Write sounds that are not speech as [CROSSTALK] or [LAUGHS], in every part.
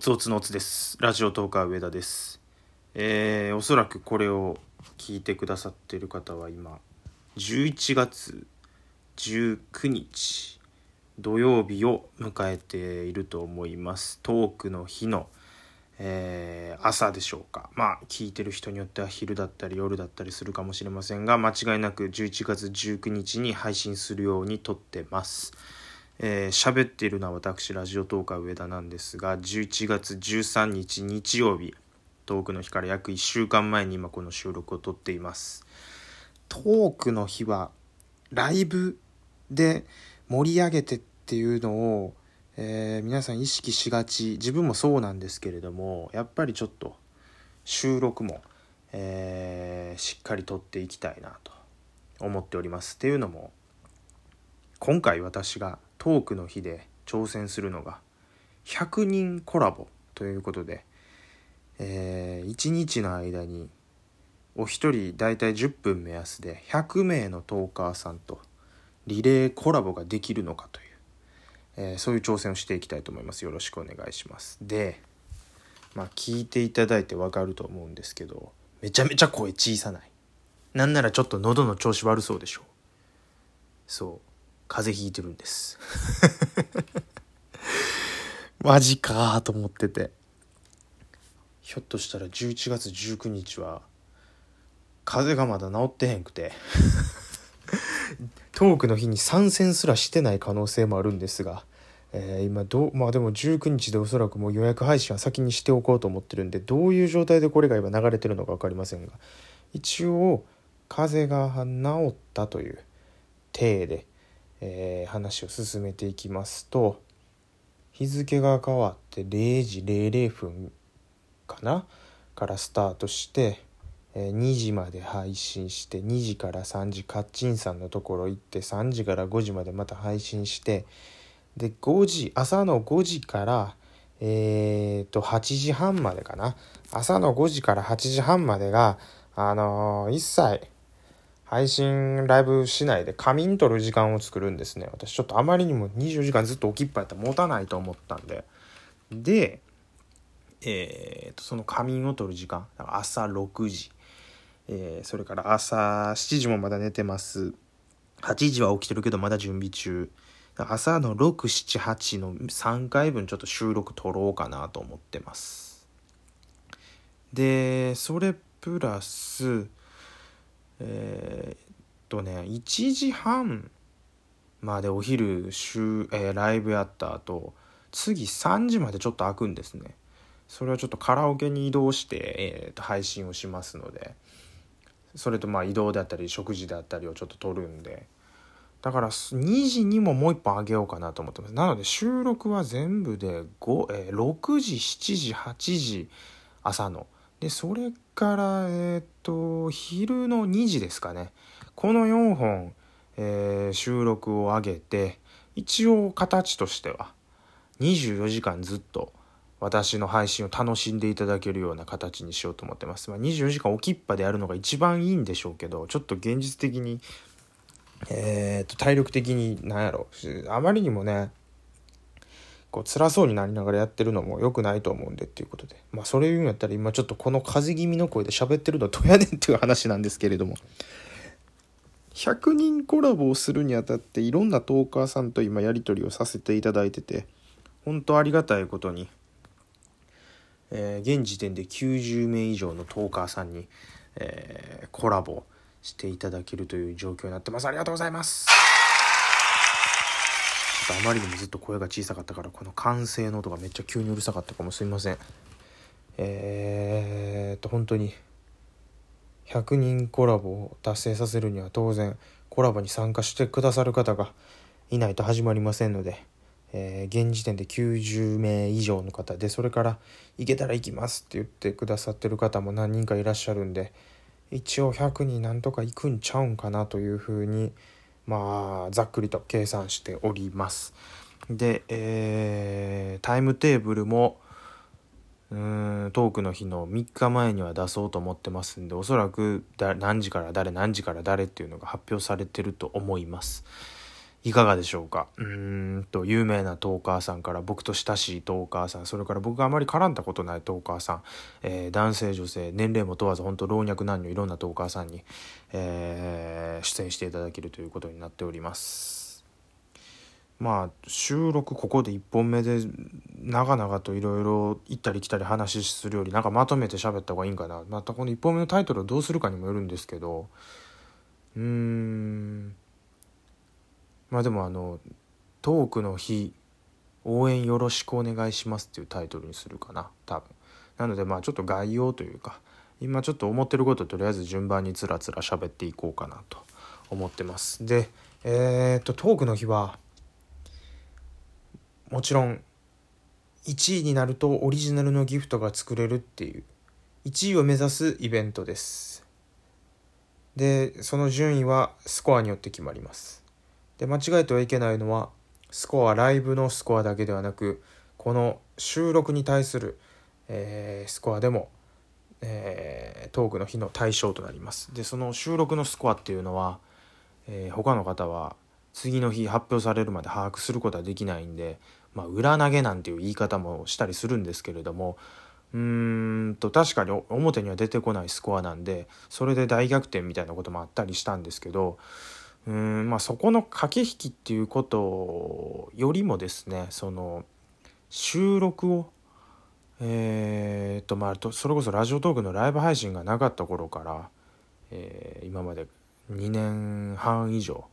つおつのおつです。ラジオトーカー上田です。えー、おそらくこれを聞いてくださっている方は今11月19日土曜日を迎えていると思います。トークの日の、えー、朝でしょうか。まあ聞いてる人によっては昼だったり夜だったりするかもしれませんが間違いなく11月19日に配信するように撮ってます。えー、喋っているのは私ラジオトーカー上田なんですが11月13日日曜日トークの日から約1週間前に今この収録を撮っています。トークの日はライブで盛り上げてっていうのを、えー、皆さん意識しがち自分もそうなんですけれどもやっぱりちょっと収録も、えー、しっかり撮っていきたいなと思っております。っていうのも今回私がトークの日で挑戦するのが100人コラボということで、えー、1日の間にお一人大体10分目安で100名のトーカーさんとリレーコラボができるのかという、えー、そういう挑戦をしていきたいと思います。よろしくお願いします。で、まあ聞いていただいてわかると思うんですけど、めちゃめちゃ声小さない。なんならちょっと喉の調子悪そうでしょう。そう。風邪ひいてるんです。[LAUGHS] マジかと思ってて。ひょっとしたら11月19日は風邪がまだ治ってへんくて。[LAUGHS] トークの日に参戦すらしてない可能性もあるんですが、えー、今どうまあでも19日でおそらくもう予約配信は先にしておこうと思ってるんでどういう状態でこれが今流れてるのか分かりませんが一応風邪が治ったという体でえー、話を進めていきますと日付が変わって0時00分かな？からスタートして、えー、2時まで配信して2時から3時カッチンさんのところ行って3時から5時までまた配信してで5時朝の5時からえー、と8時半までかな？朝の5時から8時半までがあのー、一切配信ライブしないで仮眠取る時間を作るんですね。私ちょっとあまりにも24時間ずっと起きっぱやったら持たないと思ったんで。で、えー、と、その仮眠を取る時間、朝6時、えー、それから朝7時もまだ寝てます。8時は起きてるけどまだ準備中。朝の6、7、8の3回分ちょっと収録撮ろうかなと思ってます。で、それプラス、えー、っとね1時半までお昼週、えー、ライブやった後次3時までちょっと開くんですね。それはちょっとカラオケに移動して、えー、と配信をしますのでそれとまあ移動であったり食事であったりをちょっと撮るんでだから2時にももう一本あげようかなと思ってます。なので収録は全部で5、えー、6時7時8時朝のでそれからえっ、と昼の2時ですかねこの4本、えー、収録を上げて一応形としては24時間ずっと私の配信を楽しんでいただけるような形にしようと思ってます。まあ、24時間置きっぱでやるのが一番いいんでしょうけどちょっと現実的にえー、と体力的に何やろあまりにもねこう辛そうになりながらやってるのも良くないと思うんでっていうことで。まあそれ言うんやったら今ちょっとこの風邪気味の声で喋ってるのどやねんっていう話なんですけれども。100人コラボをするにあたっていろんなトーカーさんと今やり取りをさせていただいてて本当ありがたいことに、えー、現時点で90名以上のトーカーさんに、えー、コラボしていただけるという状況になってます。ありがとうございます。とあまりにもずっと声が小さかったからこの歓声の音がめっちゃ急にうるさかったかもすみません。えー、っと本当に100人コラボを達成させるには当然コラボに参加してくださる方がいないと始まりませんので、えー、現時点で90名以上の方でそれから行けたら行きますって言ってくださってる方も何人かいらっしゃるんで一応100人なんとか行くんちゃうんかなというふうにまあざっくりと計算しております。で、えー、タイムテーブルもうーんトークの日の3日前には出そうと思ってますんでおそらくだ何時から誰何時から誰っていうのが発表されてると思います。いかがでしょうか？うんと有名なトーカーさんから僕と親しいトーカーさんそれから僕があまり絡んだことないトーカーさん、えー、男性女性年齢も問わず本当老若男女いろんなトーカーさんに、えー、出演していただけるということになっております。まあ収録ここで1本目で長々といろいろ行ったり来たり話するよりなんかまとめて喋った方がいいんかな。またこの1本目のタイトルをどうするかにもよるんですけどうーん。まあでもあの「トークの日応援よろしくお願いします」っていうタイトルにするかな多分。なのでまあちょっと概要というか今ちょっと思ってることとりあえず順番につらつら喋っていこうかなと思ってます。でえー、っとトークの日はもちろん1位になるとオリジナルのギフトが作れるっていう1位を目指すイベントです。でその順位はスコアによって決まります。で間違えてはいけないのはスコアライブのスコアだけではなくこの収録に対する、えー、スコアでも、えー、トークの日の対象となります。でその収録のスコアっていうのは、えー、他の方は次の日発表されるまで把握することはできないんで、まあ、裏投げなんていう言い方もしたりするんですけれどもうーんと確かに表には出てこないスコアなんでそれで大逆転みたいなこともあったりしたんですけどうんまあそこの駆け引きっていうことよりもですねその収録をえー、っとまあそれこそラジオトークのライブ配信がなかった頃から、えー、今まで2年半以上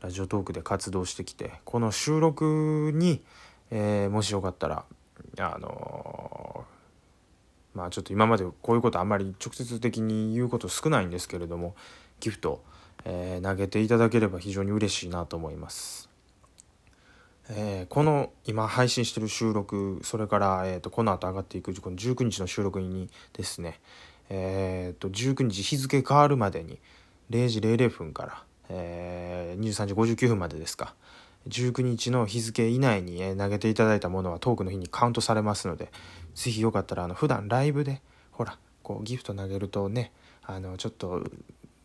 ラジオトークで活動してきてこの収録に、えー、もしよかったらあのまあちょっと今までこういうことあんまり直接的に言うこと少ないんですけれどもギフトえー、投げていただければ非常に嬉しいなと思います。えー、この今配信してる収録それから、えーと、この後上がっていくこの19日の収録にですね、えーと、19日日付変わるまでに0時00分から、えー、23時59分までですか19日の日付以内に、えー、投げていただいたものはトークの日にカウントされますので是非よかったらあの普段ライブでほらこうギフト投げるとねあのちょっと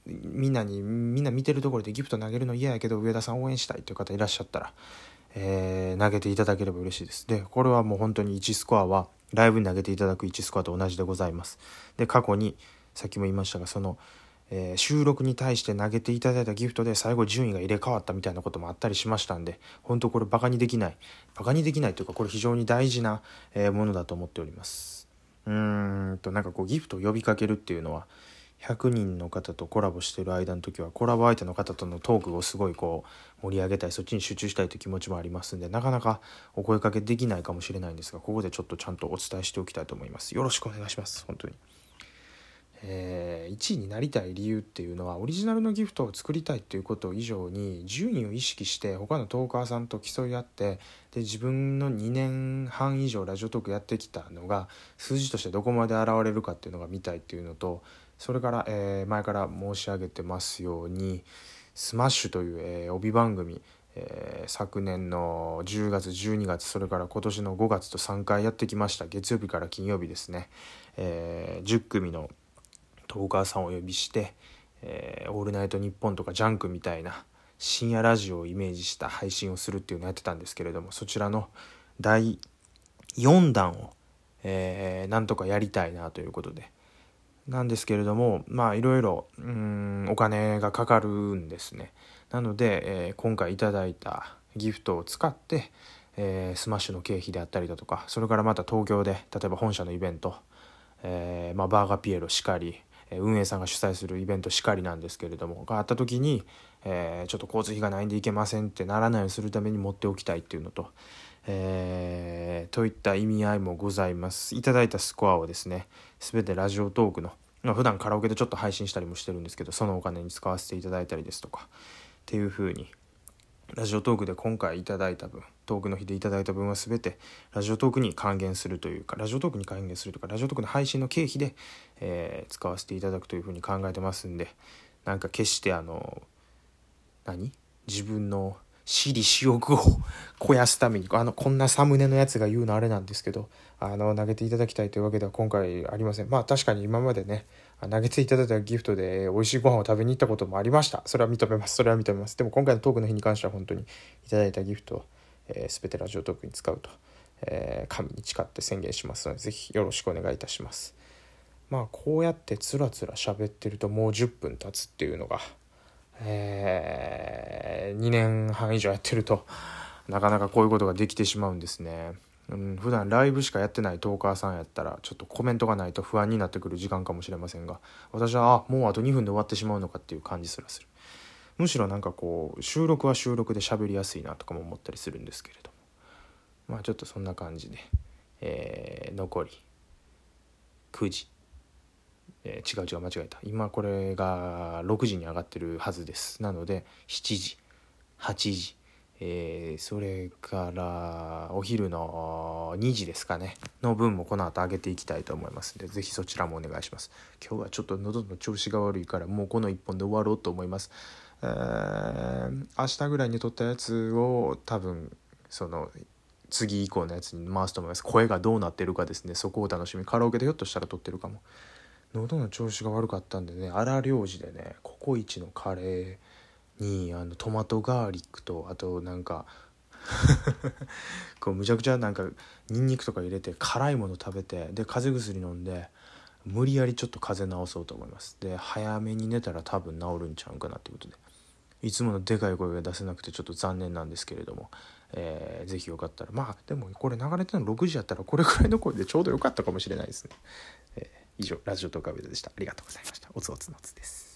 みんなにみんな見てるところでギフト投げるの嫌やけど上田さん応援したいという方いらっしゃったら、えー、投げていただければ嬉しいです。でこれはもう本当に1スコアはライブに投げていただく1スコアと同じでございます。で過去にさっきも言いましたがその、えー、収録に対して投げていただいたギフトで最後順位が入れ替わったみたいなこともあったりしましたんで本当これバカにできない。バカにできないというかこれ非常に大事な、え、ものだと思っております。うーんとなんかこうギフトを呼びかけるっていうのは100人の方とコラボしてる間の時はコラボ相手の方とのトークをすごいこう盛り上げたいそっちに集中したいという気持ちもありますんでなかなかお声かけできないかもしれないんですがここでちょっとちゃんとお伝えしておきたいと思いますよろしくお願いします本当にえー、1位になりたい理由っていうのはオリジナルのギフトを作りたいっていうこと以上に順位を意識して他のトーカーさんと競い合ってで自分の2年半以上ラジオトークやってきたのが数字としてどこまで現れるかっていうのが見たいっていうのとそれから、えー、前から申し上げてますように「スマッシュという、えー、帯番組、えー、昨年の10月12月それから今年の5月と3回やってきました月曜日から金曜日ですね、えー、10組のトーカーさんをお呼びして「えー、オールナイトニッポン」とか「ジャンク」みたいな深夜ラジオをイメージした配信をするっていうのをやってたんですけれどもそちらの第4弾を、えー、なんとかやりたいなということで。なんですけれどもまあいろいろお金がかかるんですね。なので、えー、今回いただいたギフトを使って、えー、スマッシュの経費であったりだとかそれからまた東京で例えば本社のイベント、えー、まあ、バーガーピエロしかり運営さんが主催するイベントしかりなんですけれどもがあった時に、え、ちょっと交通費がないんで行けませんってならないようにするために持っておきたいっていうのと、えー、といった意味合いもございます。いただいたスコアをですね全てラジオトークのまあ、普段カラオケでちょっと配信したりもしてるんですけどそのお金に使わせていただいたりですとかっていう風にラジオトークで今回いただいた分トークの日でいただいた分は全てラジオトークに還元するというかラジオトークに還元するとかラジオトークの配信の経費で、えー、使わせていただくという風に考えてますんでなんか決してあの何？自分の私利私欲を肥やすためにあのこんなサムネのやつが言うのあれなんですけどあの投げていただきたいというわけでは今回ありません。まあ確かに今までね投げていただいたギフトで美味しいご飯を食べに行ったこともありました。それは認めます。それは認めます。でも今回のトークの日に関しては本当にいただいたギフトを、えー、全てラジオトークに使うと、えー、神に誓って宣言しますのでぜひよろしくお願いいたします。まあこうやってつらつら喋ってるともう10分経つっていうのがえー、2年半以上やってるとなかなかこういうことができてしまうんですね。うん、普段ライブしかやってないトーカーさんやったらちょっとコメントがないと不安になってくる時間かもしれませんが私はあもうあと2分で終わってしまうのかっていう感じすらするむしろなんかこう収録は収録で喋りやすいなとかも思ったりするんですけれどもまあちょっとそんな感じで、えー、残り9時えー、違う違う間違えた。今これが6時に上がってるはずです。なので7時8時、えー、それからお昼の2時ですかね。の分もこの後上げていきたいと思います。ので是非そちらもお願いします。今日はちょっと喉の調子が悪いからもうこの1本で終わろうと思います、えー、明日ぐらいに撮ったやつを多分その次以降のやつに回すと思います。声がどうなってるかですね。そこを楽しみ。カラオケでひょっとしたら撮ってるかも。喉の調子が悪かったんでね荒療治でねココイチのカレーにあのトマトガーリックとあとなんか [LAUGHS] こうむちゃくちゃなんかニンニクとか入れて辛いもの食べてで風邪薬飲んで無理やりちょっと風邪治そうと思います。で早めに寝たら多分治るんちゃうかなってことで。いつものでかい声が出せなくてちょっと残念なんですけれども、えー、ぜひよかったら。まあでもこれ流れてるの6時やったらこれくらいの声でちょうどよかったかもしれないですね、以上ラジオトークアベでした。ありがとうございました。おつおつのつです。